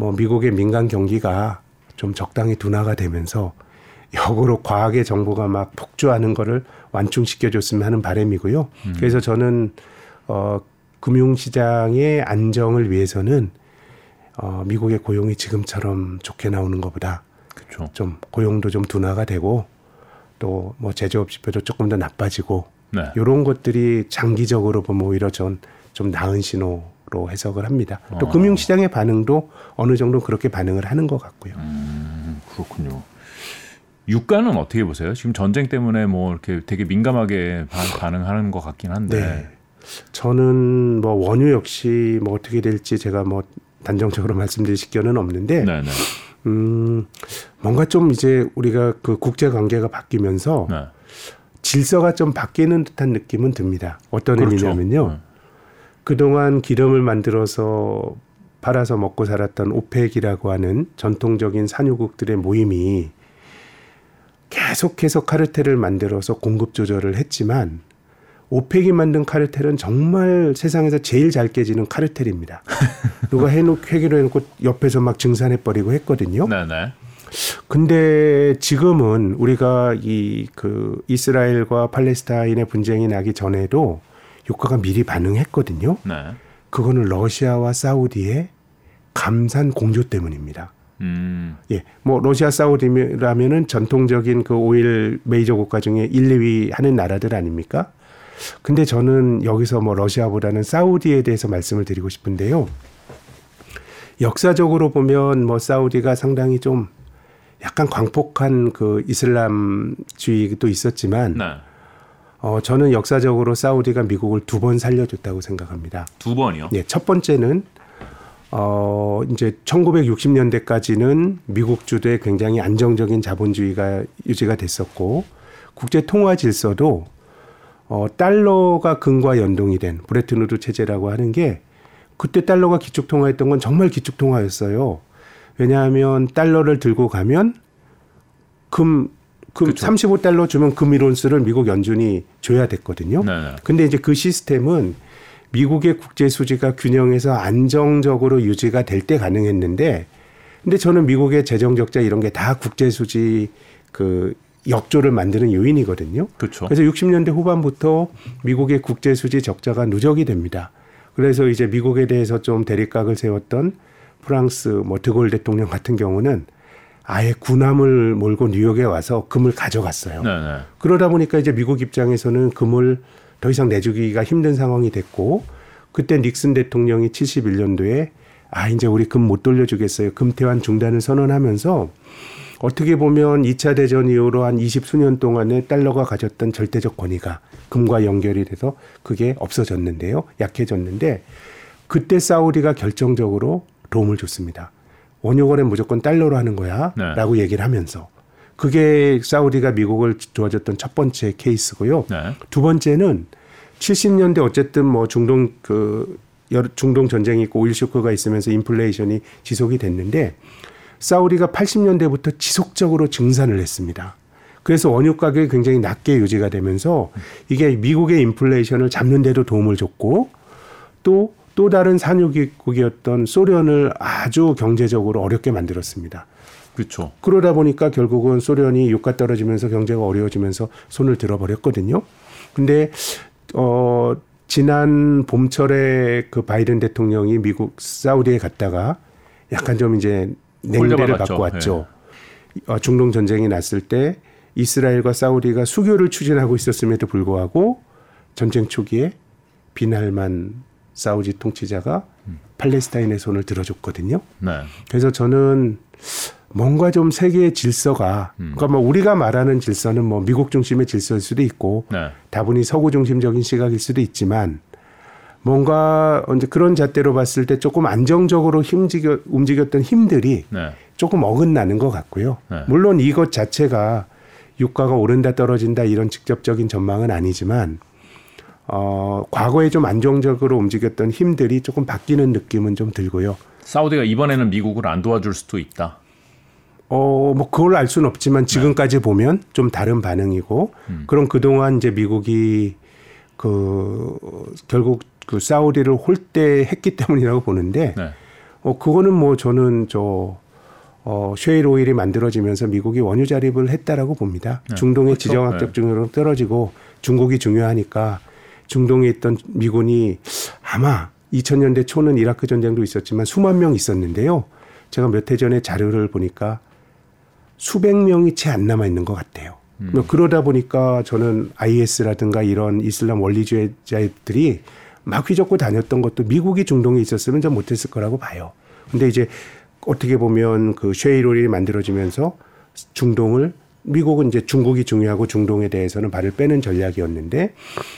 S2: 뭐 미국의 민간 경기가 좀 적당히 둔화가 되면서 역으로 과하게 정부가 막 폭주하는 거를 완충시켜 줬으면 하는 바람이고요. 그래서 저는 어 금융 시장의 안정을 위해서는 어 미국의 고용이 지금처럼 좋게 나오는 것보다
S1: 그렇죠.
S2: 좀 고용도 좀 둔화가 되고 또 뭐 제조업 지표도 조금 더 나빠지고
S1: 네.
S2: 이런 것들이 장기적으로 보면 오히려 전 좀 나은 신호 로 해석을 합니다. 또
S1: 어.
S2: 금융시장의 반응도 어느 정도 그렇게 반응을 하는 것 같고요.
S1: 음, 그렇군요. 유가는 어떻게 보세요? 지금 전쟁 때문에 뭐 이렇게 되게 민감하게 반, 반응하는 것 같긴 한데.
S2: 네. 저는 뭐 원유 역시 뭐 어떻게 될지 제가 뭐 단정적으로 말씀드릴 식견은 없는데
S1: 네, 네.
S2: 음 뭔가 좀 이제 우리가 그 국제 관계가 바뀌면서
S1: 네.
S2: 질서가 좀 바뀌는 듯한 느낌은 듭니다. 어떤
S1: 그렇죠.
S2: 의미냐면요.
S1: 네.
S2: 그동안 기름을 만들어서 팔아서 먹고 살았던 오펙이라고 하는 전통적인 산유국들의 모임이 계속해서 카르텔을 만들어서 공급 조절을 했지만 오펙이 만든 카르텔은 정말 세상에서 제일 잘 깨지는 카르텔입니다. 누가 해놓 회기로 해놓고 옆에서 막 증산해 버리고 했거든요.
S1: 네, 네.
S2: 근데 지금은 우리가 이 그 이스라엘과 팔레스타인의 분쟁이 나기 전에도 유가가 미리 반응했거든요.
S1: 네.
S2: 그거는 러시아와 사우디의 감산 공조 때문입니다.
S1: 음.
S2: 예, 뭐 러시아 사우디라면은 전통적인 그 오일 메이저 국가 중에 1, 2위 하는 나라들 아닙니까? 근데 저는 여기서 뭐 러시아보다는 사우디에 대해서 말씀을 드리고 싶은데요. 역사적으로 보면 뭐 사우디가 상당히 좀 약간 광폭한 그 이슬람주의도 있었지만
S1: 네.
S2: 어 저는 역사적으로 사우디가 미국을 두 번 살려줬다고 생각합니다.
S1: 두 번이요.
S2: 예, 첫 번째는 어 이제 1960년대까지는 미국 주도의 굉장히 안정적인 자본주의가 유지가 됐었고 국제 통화 질서도 어 달러가 금과 연동이 된 브레튼 우드 체제라고 하는 게 그때 달러가 기축 통화했던 건 정말 기축 통화였어요. 왜냐하면 달러를 들고 가면 금, 금
S1: 그쵸.
S2: 35달러 주면 금 이론스를 미국 연준이 줘야 됐거든요.
S1: 네. 네.
S2: 근데 이제 그 시스템은 미국의 국제 수지가 균형해서 안정적으로 유지가 될 때 가능했는데 근데 저는 미국의 재정 적자 이런 게 다 국제 수지 그 역조를 만드는 요인이거든요.
S1: 그렇죠.
S2: 그래서 60년대 후반부터 미국의 국제 수지 적자가 누적이 됩니다. 그래서 이제 미국에 대해서 좀 대립각을 세웠던 프랑스 뭐 드골 대통령 같은 경우는 아예 군함을 몰고 뉴욕에 와서 금을 가져갔어요.
S1: 네, 네.
S2: 그러다 보니까 이제 미국 입장에서는 금을 더 이상 내주기가 힘든 상황이 됐고 그때 닉슨 대통령이 71년도에 아 이제 우리 금 못 돌려주겠어요. 금태환 중단을 선언하면서 어떻게 보면 2차 대전 이후로 한 20수년 동안에 달러가 가졌던 절대적 권위가 금과 연결이 돼서 그게 없어졌는데요. 약해졌는데 그때 사우디가 결정적으로 도움을 줬습니다. 원유 거래 무조건 달러로 하는 거야.
S1: 네.
S2: 라고 얘기를 하면서 그게 사우디가 미국을 도와줬던 첫 번째 케이스고요.
S1: 네.
S2: 두 번째는 70년대 어쨌든 뭐 중동 그 중동 전쟁이 있고 오일 쇼크가 있으면서 인플레이션이 지속이 됐는데 사우디가 80년대부터 지속적으로 증산을 했습니다. 그래서 원유 가격이 굉장히 낮게 유지가 되면서 이게 미국의 인플레이션을 잡는 데도 도움을 줬고 또 또 다른 산유국이었던 소련을 아주 경제적으로 어렵게 만들었습니다.
S1: 그렇죠.
S2: 그러다 보니까 결국은 소련이 유가 떨어지면서 경제가 어려워지면서 손을 들어버렸거든요. 근데 어 지난 봄철에 그 바이든 대통령이 미국 사우디에 갔다가 약간 좀 이제 냉대를. 갖고 왔죠. 어, 중동 전쟁이 났을 때 이스라엘과 사우디가 수교를 추진하고 있었음에도 불구하고 전쟁 초기에 비날만 사우디 통치자가 팔레스타인의 손을 들어줬거든요.
S1: 네.
S2: 그래서 저는 뭔가 좀 세계의 질서가 그러니까 뭐 우리가 말하는 질서는 뭐 미국 중심의 질서일 수도 있고
S1: 네.
S2: 다분히 서구 중심적인 시각일 수도 있지만 뭔가 이제 그런 잣대로 봤을 때 조금 안정적으로 힘지겨, 움직였던 힘들이
S1: 네.
S2: 조금 어긋나는 것 같고요.
S1: 네.
S2: 물론 이것 자체가 유가가 오른다 떨어진다 이런 직접적인 전망은 아니지만 어, 과거에 좀 안정적으로 움직였던 힘들이 조금 바뀌는 느낌은 좀 들고요.
S1: 사우디가 이번에는 미국을 안 도와줄 수도 있다.
S2: 어, 뭐 그걸 알 수는 없지만 지금까지
S1: 네.
S2: 보면 좀 다른 반응이고
S1: 음.
S2: 그럼 그동안 이제 미국이 그 결국 그 사우디를 홀대했기 때문이라고 보는데
S1: 네.
S2: 어 그거는 뭐 저는 저 어, 쉐일 오일이 만들어지면서 미국이 원유 자립을 했다라고 봅니다.
S1: 네.
S2: 중동의
S1: 그렇죠.
S2: 지정학적
S1: 네.
S2: 중으로 떨어지고 중국이 중요하니까 중동에 있던 미군이 아마 2000년대 초는 이라크 전쟁도 있었지만 수만 명 있었는데요. 제가 몇 해 전에 자료를 보니까 수백 명이 채 안 남아 있는 것 같아요. 뭐 그러다 보니까 저는 IS라든가 이런 이슬람 원리주의자들이 막 휘젓고 다녔던 것도 미국이 중동에 있었으면 좀 못했을 거라고 봐요. 근데 이제 어떻게 보면 그 쉐이롤이 만들어지면서 중동을 미국은 이제 중국이 중요하고 중동에 대해서는 발을 빼는 전략이었는데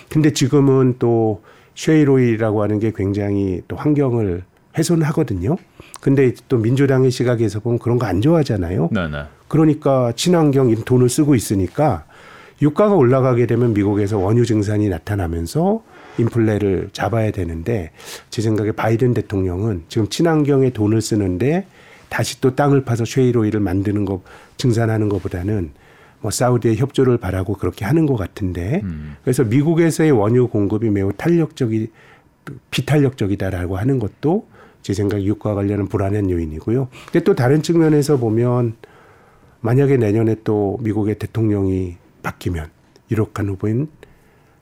S2: 근데 지금은 또 쉐이로이라고 하는 게 굉장히 또 환경을 훼손하거든요. 근데 또 민주당의 시각에서 보면 그런 거 안 좋아하잖아요.
S1: 네, 네.
S2: 그러니까 친환경 이 돈을 쓰고 있으니까 유가가 올라가게 되면 미국에서 원유 증산이 나타나면서 인플레를 잡아야 되는데 제 생각에 바이든 대통령은 지금 친환경에 돈을 쓰는데 다시 또 땅을 파서 쉐이로이를 만드는 거 증산하는 것보다는 뭐 사우디의 협조를 바라고 그렇게 하는 것 같은데 그래서 미국에서의 원유 공급이 매우 탄력적이 비탄력적이다라고 하는 것도 제 생각 유가 관련한 불안한 요인이고요. 근데 또 다른 측면에서 보면 만약에 내년에 또 미국의 대통령이 바뀌면 유력한 후보인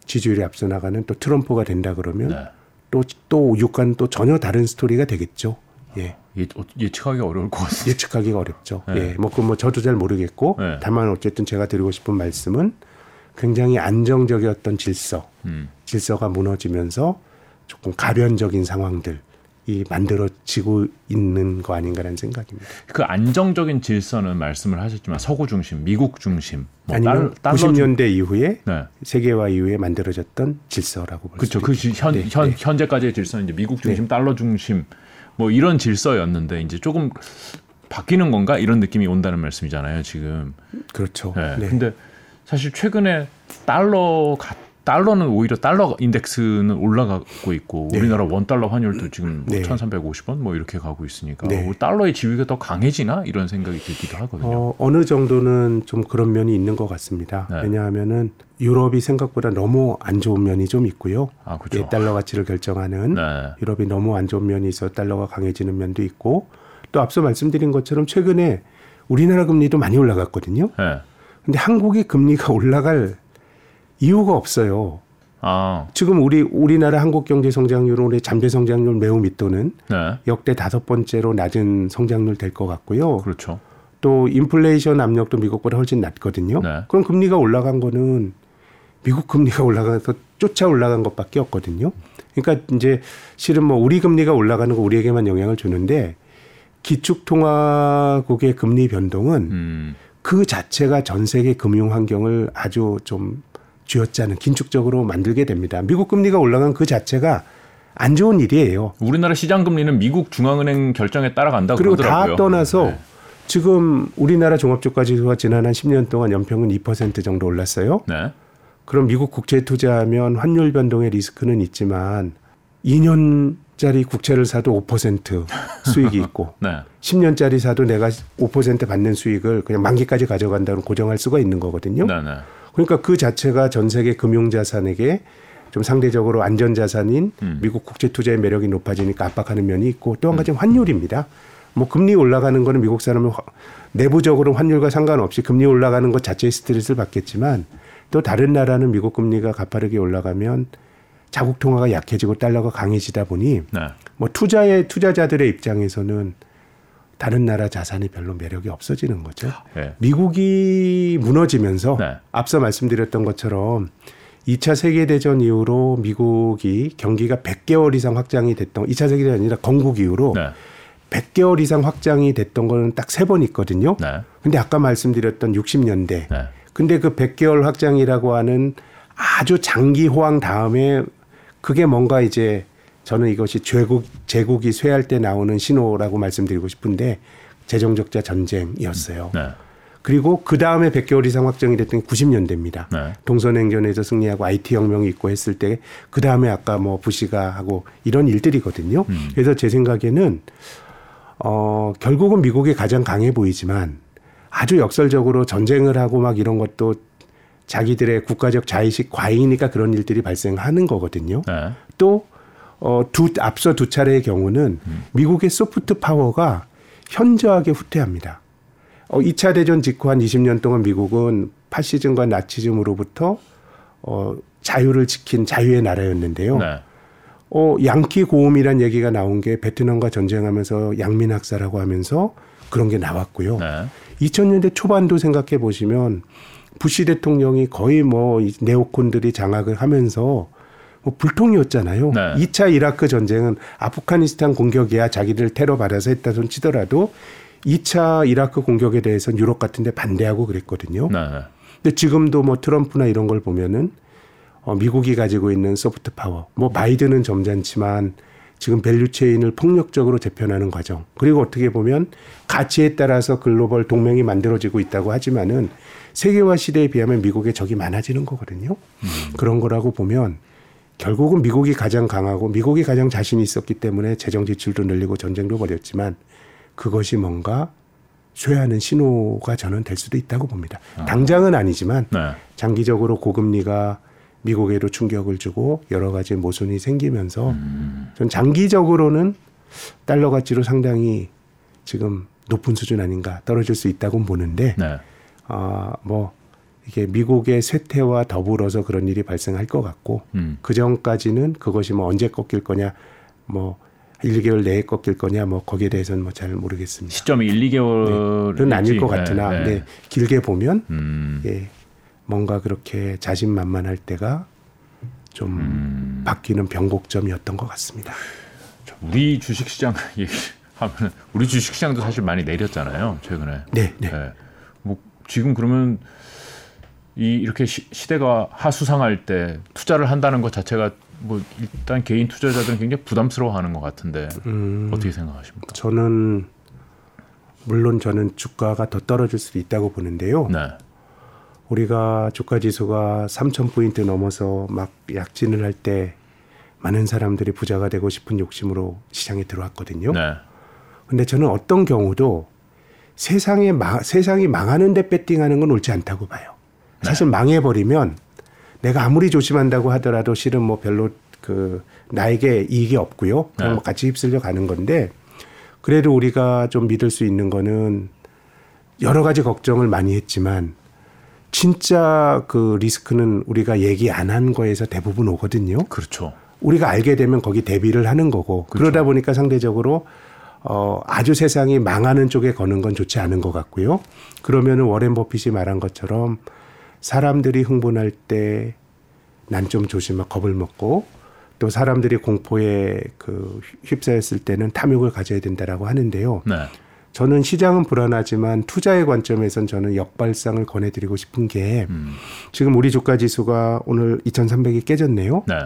S2: 지지율이 앞서 나가는 또 트럼프가 된다 그러면
S1: 네.
S2: 또또 유가는 또 전혀 다른 스토리가 되겠죠. 예.
S1: 예, 어, 예측하기 어려울 것 같습니다.
S2: 예측하기가 어렵죠.
S1: 네.
S2: 예. 뭐, 그 뭐, 저도 잘 모르겠고,
S1: 네.
S2: 다만 어쨌든 제가 드리고 싶은 말씀은 굉장히 안정적이었던 질서,
S1: 음.
S2: 질서가 무너지면서 조금 가변적인 상황들이 이 만들어지고 있는 거 아닌가라는 생각입니다.
S1: 그 안정적인 질서는 말씀을 하셨지만 서구 중심, 미국 중심,
S2: 뭐 아니면
S1: 달,
S2: 90년대 이후에
S1: 네.
S2: 세계화 이후에 만들어졌던 질서라고 볼
S1: 그렇죠.
S2: 수
S1: 그. 현,
S2: 네,
S1: 현
S2: 네.
S1: 현재까지의 질서는 이제 미국 중심, 달러 중심 뭐 이런 질서였는데 이제 조금 바뀌는 건가 이런 느낌이 온다는 말씀이잖아요. 지금.
S2: 그렇죠.
S1: 네.
S2: 네.
S1: 근데 사실 최근에 달러 가, 달러는 오히려 달러 인덱스는 올라가고 있고
S2: 네.
S1: 우리나라 원 달러 환율도 지금 뭐
S2: 네.
S1: 1,350원 뭐 이렇게 가고 있으니까
S2: 네.
S1: 뭐 달러의 지위가 더 강해지나 이런 생각이 들기도 하거든요.
S2: 어, 어느 정도는 좀 그런 면이 있는 것 같습니다.
S1: 네.
S2: 왜냐하면은 유럽이 생각보다 너무 안 좋은 면이 좀 있고요.
S1: 아, 그렇죠.
S2: 예, 달러 가치를 결정하는
S1: 네.
S2: 유럽이 너무 안 좋은 면이 있어 달러가 강해지는 면도 있고 또 앞서 말씀드린 것처럼 최근에 우리나라 금리도 많이 올라갔거든요.
S1: 네.
S2: 근데 한국의 금리가 올라갈 이유가 없어요.
S1: 아,
S2: 지금 우리 우리나라 한국 경제 성장률은 올해 잠재 성장률 매우 밑도는
S1: 네.
S2: 역대 다섯 번째로 낮은 성장률 될 것 같고요.
S1: 그렇죠.
S2: 또 인플레이션 압력도 미국보다 훨씬 낮거든요.
S1: 네.
S2: 그럼 금리가 올라간 거는 미국 금리가 올라가서 쫓아 올라간 것밖에 없거든요. 그러니까 이제 실은 뭐 우리 금리가 올라가는 거 우리에게만 영향을 주는데 기축통화국의 금리 변동은
S1: 음.
S2: 그 자체가 전 세계 금융 환경을 아주 좀 쥐어짜는 긴축적으로 만들게 됩니다. 미국 금리가 올라간 그 자체가 안 좋은 일이에요.
S1: 우리나라 시장 금리는 미국 중앙은행 결정에 따라간다고
S2: 그리고
S1: 그러더라고요.
S2: 다 떠나서
S1: 네.
S2: 지금 우리나라 종합주가지수가 지난 한 10년 동안 연평균 2% 정도 올랐어요.
S1: 네.
S2: 그럼 미국 국채에 투자하면 환율 변동의 리스크는 있지만 2년짜리 국채를 사도 5% 수익이 있고
S1: 네.
S2: 10년짜리 사도 내가 5% 받는 수익을 그냥 만기까지 가져간다고 고정할 수가 있는 거거든요.
S1: 네, 네.
S2: 그러니까 그 자체가 전 세계 금융 자산에게 좀 상대적으로 안전 자산인
S1: 음.
S2: 미국 국채 투자의 매력이 높아지니까 압박하는 면이 있고 또 한 가지는 환율입니다. 뭐 금리 올라가는 거는 미국 사람은 화- 내부적으로 환율과 상관없이 금리 올라가는 것 자체의 스트레스를 받겠지만 또 다른 나라는 미국 금리가 가파르게 올라가면 자국 통화가 약해지고 달러가 강해지다 보니
S1: 네.
S2: 뭐 투자의 투자자들의 입장에서는 다른 나라 자산이 별로 매력이 없어지는 거죠.
S1: 네.
S2: 미국이 무너지면서
S1: 네.
S2: 앞서 말씀드렸던 것처럼 2차 세계대전 이후로 미국이 경기가 100개월 이상 확장이 됐던 2차 세계대전이 아니라 건국 이후로
S1: 네.
S2: 100개월 이상 확장이 됐던 거는 딱 세 번 있거든요.
S1: 네.
S2: 근데 아까 말씀드렸던 60년대.
S1: 네.
S2: 근데 그 100개월 확장이라고 하는 아주 장기 호황 다음에 그게 뭔가 이제 저는 이것이 제국 제국이 쇠할 때 나오는 신호라고 말씀드리고 싶은데 재정적자 전쟁이었어요.
S1: 네.
S2: 그리고 그 다음에 100개월 이상 확정이 됐던 게 90년대입니다.
S1: 네.
S2: 동서냉전에서 승리하고 IT 혁명이 있고 했을 때 그 다음에 아까 뭐 부시가 하고 이런 일들이거든요. 그래서 제 생각에는 어 결국은 미국이 가장 강해 보이지만 아주 역설적으로 전쟁을 하고 막 이런 것도 자기들의 국가적 자의식 과잉이니까 그런 일들이 발생하는 거거든요.
S1: 네.
S2: 또 어, 두, 앞서 두 차례의 경우는 미국의 소프트 파워가 현저하게 후퇴합니다. 어, 2차 대전 직후 한 20년 동안 미국은 파시즘과 나치즘으로부터 어, 자유를 지킨 자유의 나라였는데요.
S1: 네.
S2: 어, 양키 고음이란 얘기가 나온 게 베트남과 전쟁하면서 양민 학살하고 하면서 그런 게 나왔고요.
S1: 네.
S2: 2000년대 초반도 생각해 보시면 부시 대통령이 거의 뭐이 네오콘들이 장악을 하면서 뭐 불통이었잖아요.
S1: 네.
S2: 2차 이라크 전쟁은 아프가니스탄 공격이야 자기들 테러 받아서 했다 손 치더라도 2차 이라크 공격에 대해서는 유럽 같은 데 반대하고 그랬거든요.
S1: 네. 네.
S2: 근데 지금도 뭐 트럼프나 이런 걸 보면은 어, 미국이 가지고 있는 soft power, 뭐 바이든은 점잖지만 지금 value chain을 폭력적으로 재편하는 과정. 그리고 어떻게 보면 가치에 따라서 글로벌 동맹이 만들어지고 있다고 하지만은 세계화 시대에 비하면 미국의 적이 많아지는 거거든요. 그런 거라고 보면 결국은 미국이 가장 강하고 미국이 가장 자신이 있었기 때문에 재정 지출도 늘리고 전쟁도 벌였지만 그것이 뭔가 쇠하는 신호가 저는 될 수도 있다고 봅니다. 당장은 아니지만
S1: 네.
S2: 장기적으로 고금리가 미국에도 충격을 주고 여러 가지 모순이 생기면서 전 장기적으로는 달러 가치로 상당히 지금 높은 수준 아닌가 떨어질 수 있다고 보는데
S1: 네.
S2: 아, 뭐 이게 미국의 쇠퇴와 더불어서 그런 일이 발생할 것 같고
S1: 음.
S2: 그 전까지는 그것이 뭐 언제 꺾일 거냐 뭐 1, 2개월 내에 꺾일 거냐 뭐 거기에 대해서는 뭐 잘 모르겠습니다.
S1: 시점이 1, 2개월은
S2: 그건 아닐 것 같으나 네, 길게 보면
S1: 음.
S2: 예, 뭔가 그렇게 자신만만할 때가 좀
S1: 음.
S2: 바뀌는 변곡점이었던 것 같습니다.
S1: 우리 주식시장 얘기하면 우리 주식시장도 사실 많이 내렸잖아요 최근에.
S2: 네, 네.
S1: 예. 뭐 지금 그러면 이 이렇게 시, 시대가 하수상할 때 투자를 한다는 것 자체가 뭐 일단 개인 투자자들은 굉장히 부담스러워하는 것 같은데
S2: 음,
S1: 어떻게 생각하십니까?
S2: 저는 물론 저는 주가가 더 떨어질 수도 있다고 보는데요.
S1: 네,
S2: 우리가 주가 지수가 3천 포인트 넘어서 막 약진을 할 때 많은 사람들이 부자가 되고 싶은 욕심으로 시장에 들어왔거든요.
S1: 네,
S2: 근데 저는 어떤 경우도 세상에 마, 세상이 망하는데 배팅하는 건 옳지 않다고 봐요. 사실 망해버리면 내가 아무리 조심한다고 하더라도 실은 뭐 별로 그 나에게 이익이 없고요. 그냥
S1: 네.
S2: 뭐 같이 휩쓸려 가는 건데 그래도 우리가 좀 믿을 수 있는 거는 여러 가지 걱정을 많이 했지만 진짜 그 리스크는 우리가 얘기 안 한 거에서 대부분 오거든요.
S1: 그렇죠.
S2: 우리가 알게 되면 거기 대비를 하는 거고 그러다 보니까 상대적으로 어 아주 세상이 망하는 쪽에 거는 건 좋지 않은 것 같고요. 그러면은 워렌 버핏이 말한 것처럼 사람들이 흥분할 때 난 좀 조심하 겁을 먹고 또 사람들이 공포에 그 휩싸였을 때는 탐욕을 가져야 된다라고 하는데요.
S1: 네,
S2: 저는 시장은 불안하지만 투자의 관점에선 저는 역발상을 권해드리고 싶은 게
S1: 음,
S2: 지금 우리 주가 지수가 오늘 2,300이 깨졌네요.
S1: 네,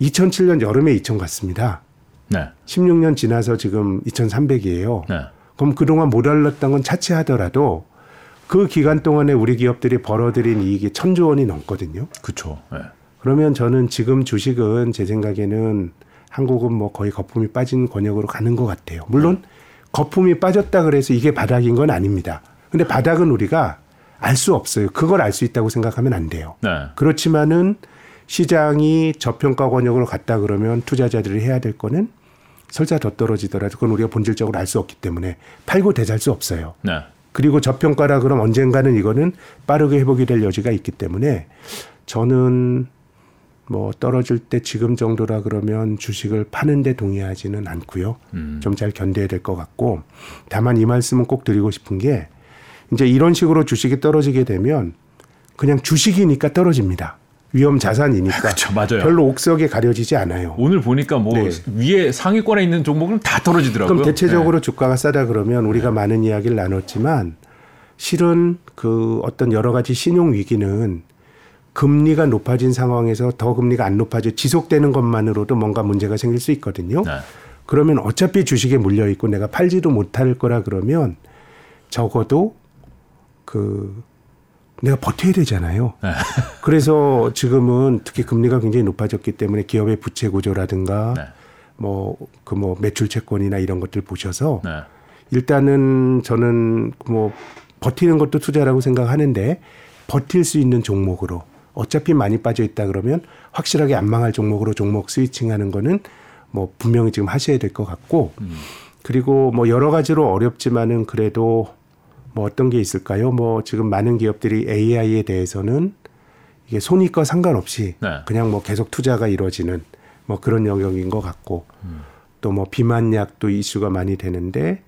S2: 2007년 여름에 2,000 갔습니다.
S1: 네,
S2: 16년 지나서 지금 2,300이에요.
S1: 네,
S2: 그럼 그동안 못 올랐던 건 차치하더라도 그 기간 동안에 우리 기업들이 벌어들인 이익이 천조 원이 넘거든요.
S1: 그렇죠. 네.
S2: 그러면 저는 지금 주식은 제 생각에는 한국은 뭐 거의 거품이 빠진 권역으로 가는 것 같아요. 물론 거품이 빠졌다 그래서 이게 바닥인 건 아닙니다. 근데 바닥은 우리가 알 수 없어요. 그걸 알 수 있다고 생각하면 안 돼요.
S1: 네.
S2: 그렇지만은 시장이 저평가 권역으로 갔다 그러면 투자자들이 해야 될 거는 설사 더 떨어지더라도 그건 우리가 본질적으로 알 수 없기 때문에 팔고 대잘 수 없어요.
S1: 네.
S2: 그리고 저평가라 그럼 언젠가는 이거는 빠르게 회복이 될 여지가 있기 때문에 저는 뭐 떨어질 때 지금 정도라 그러면 주식을 파는데 동의하지는 않고요.
S1: 음.
S2: 좀잘 견뎌야 될 것 같고 다만 이 말씀은 꼭 드리고 싶은 게 이제 이런 식으로 주식이 떨어지게 되면 그냥 주식이니까 떨어집니다. 위험 자산이니까
S1: 그렇죠. 맞아요.
S2: 별로 옥석에 가려지지 않아요.
S1: 오늘 보니까 뭐
S2: 네.
S1: 위에 상위권에 있는 종목은 다 떨어지더라고요.
S2: 그럼 대체적으로
S1: 네.
S2: 주가가 싸다 그러면 우리가 많은 이야기를 나눴지만 실은 그 어떤 여러 가지 신용 위기는 금리가 높아진 상황에서 더 금리가 안 높아져 지속되는 것만으로도 뭔가 문제가 생길 수 있거든요.
S1: 네.
S2: 그러면 어차피 주식에 물려 있고 내가 팔지도 못할 거라 그러면 적어도 그 내가 버텨야 되잖아요.
S1: 네.
S2: 그래서 지금은 특히 금리가 굉장히 높아졌기 때문에 기업의 부채 구조라든가
S1: 네.
S2: 뭐그 뭐 매출 채권이나 이런 것들 보셔서
S1: 네.
S2: 일단은 저는 뭐 버티는 것도 투자라고 생각하는데 버틸 수 있는 종목으로 어차피 많이 빠져 있다 그러면 확실하게 안 망할 종목으로 종목 스위칭하는 거는 뭐 분명히 지금 하셔야 될 것 같고 그리고 뭐 여러 가지로 어렵지만은 그래도 뭐 어떤 게 있을까요? 뭐 지금 많은 기업들이 AI에 대해서는 이게 손익과 상관없이
S1: 네.
S2: 그냥 뭐 계속 투자가 이루어지는 뭐 그런 영역인 것 같고 또뭐 비만약도 이슈가 많이 되는데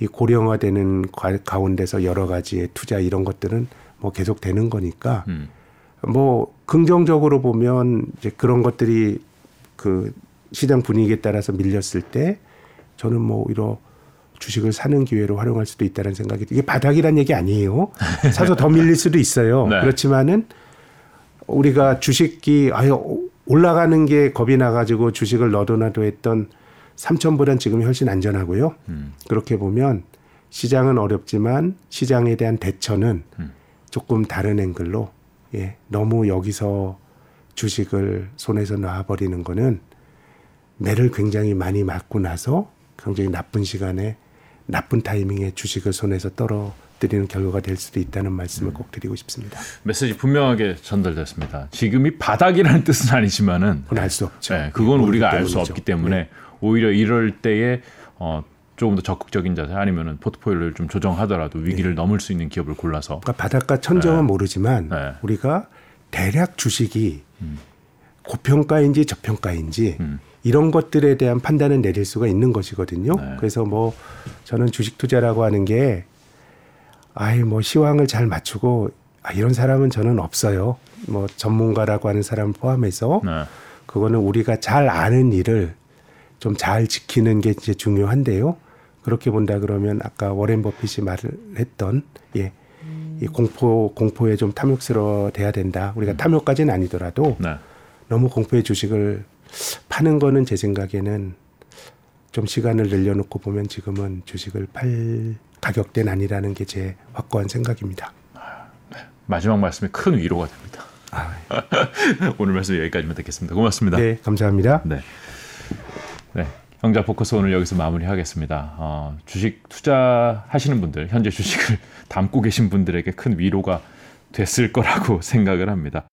S2: 이 고령화되는 과- 가운데서 여러 가지의 투자 이런 것들은 뭐 계속 되는 거니까
S1: 음.
S2: 뭐 긍정적으로 보면 이제 그런 것들이 그 시장 분위기에 따라서 밀렸을 때 저는 뭐 오히려 주식을 사는 기회로 활용할 수도 있다는 생각이 이게 바닥이란 얘기 아니에요. 사서 더 밀릴 수도 있어요.
S1: 네.
S2: 그렇지만은 우리가 주식이 아유 올라가는 게 겁이 나가지고 주식을 넣어둬놔도 했던 3천보단 지금 훨씬 안전하고요.
S1: 음.
S2: 그렇게 보면 시장은 어렵지만 시장에 대한 대처는
S1: 음.
S2: 조금 다른 앵글로 예, 너무 여기서 주식을 손에서 놔버리는 거는 매를 굉장히 많이 맞고 나서 굉장히 나쁜 시간에 나쁜 타이밍에 주식을 손에서 떨어뜨리는 결과가 될 수도 있다는 말씀을 꼭 드리고 싶습니다.
S1: 메시지 분명하게 전달됐습니다. 지금이 바닥이라는 뜻은 아니지만은
S2: 그건 알 수 없죠.
S1: 네, 그건 우리가 알 수. 없기 때문에 오히려 이럴 때에 어, 조금 더 적극적인 자세 아니면은 포트폴리오를 좀 조정하더라도 위기를 넘을 수 있는 기업을 골라서
S2: 그러니까 바닷가 천정은 모르지만
S1: 네.
S2: 우리가 대략 주식이 고평가인지 저평가인지
S1: 음.
S2: 이런 것들에 대한 판단을 내릴 수가 있는 것이거든요.
S1: 네.
S2: 그래서 뭐 저는 주식 투자라고 하는 게 아이 뭐 시황을 잘 맞추고 아, 이런 사람은 저는 없어요. 뭐 전문가라고 하는 사람 포함해서
S1: 네.
S2: 그거는 우리가 잘 아는 일을 좀 잘 지키는 게 이제 중요한데요. 그렇게 본다 그러면 아까 워렌 버핏이 말을 했던 예. 이 공포 공포에 좀 탐욕스러워 돼야 된다. 우리가 탐욕까지는 아니더라도
S1: 네.
S2: 너무 공포의 주식을 파는 거는 제 생각에는 좀 시간을 늘려놓고 보면 지금은 주식을 팔 가격대는 아니라는 게 제 확고한 생각입니다.
S1: 마지막 말씀이 큰 위로가 됩니다.
S2: 아,
S1: 오늘 말씀 여기까지만 듣겠습니다. 고맙습니다.
S2: 네, 감사합니다.
S1: 네. 네. 경자 포커스 오늘 여기서 마무리하겠습니다. 어, 주식 투자하시는 분들, 현재 주식을 담고 계신 분들에게 큰 위로가 됐을 거라고 생각을 합니다.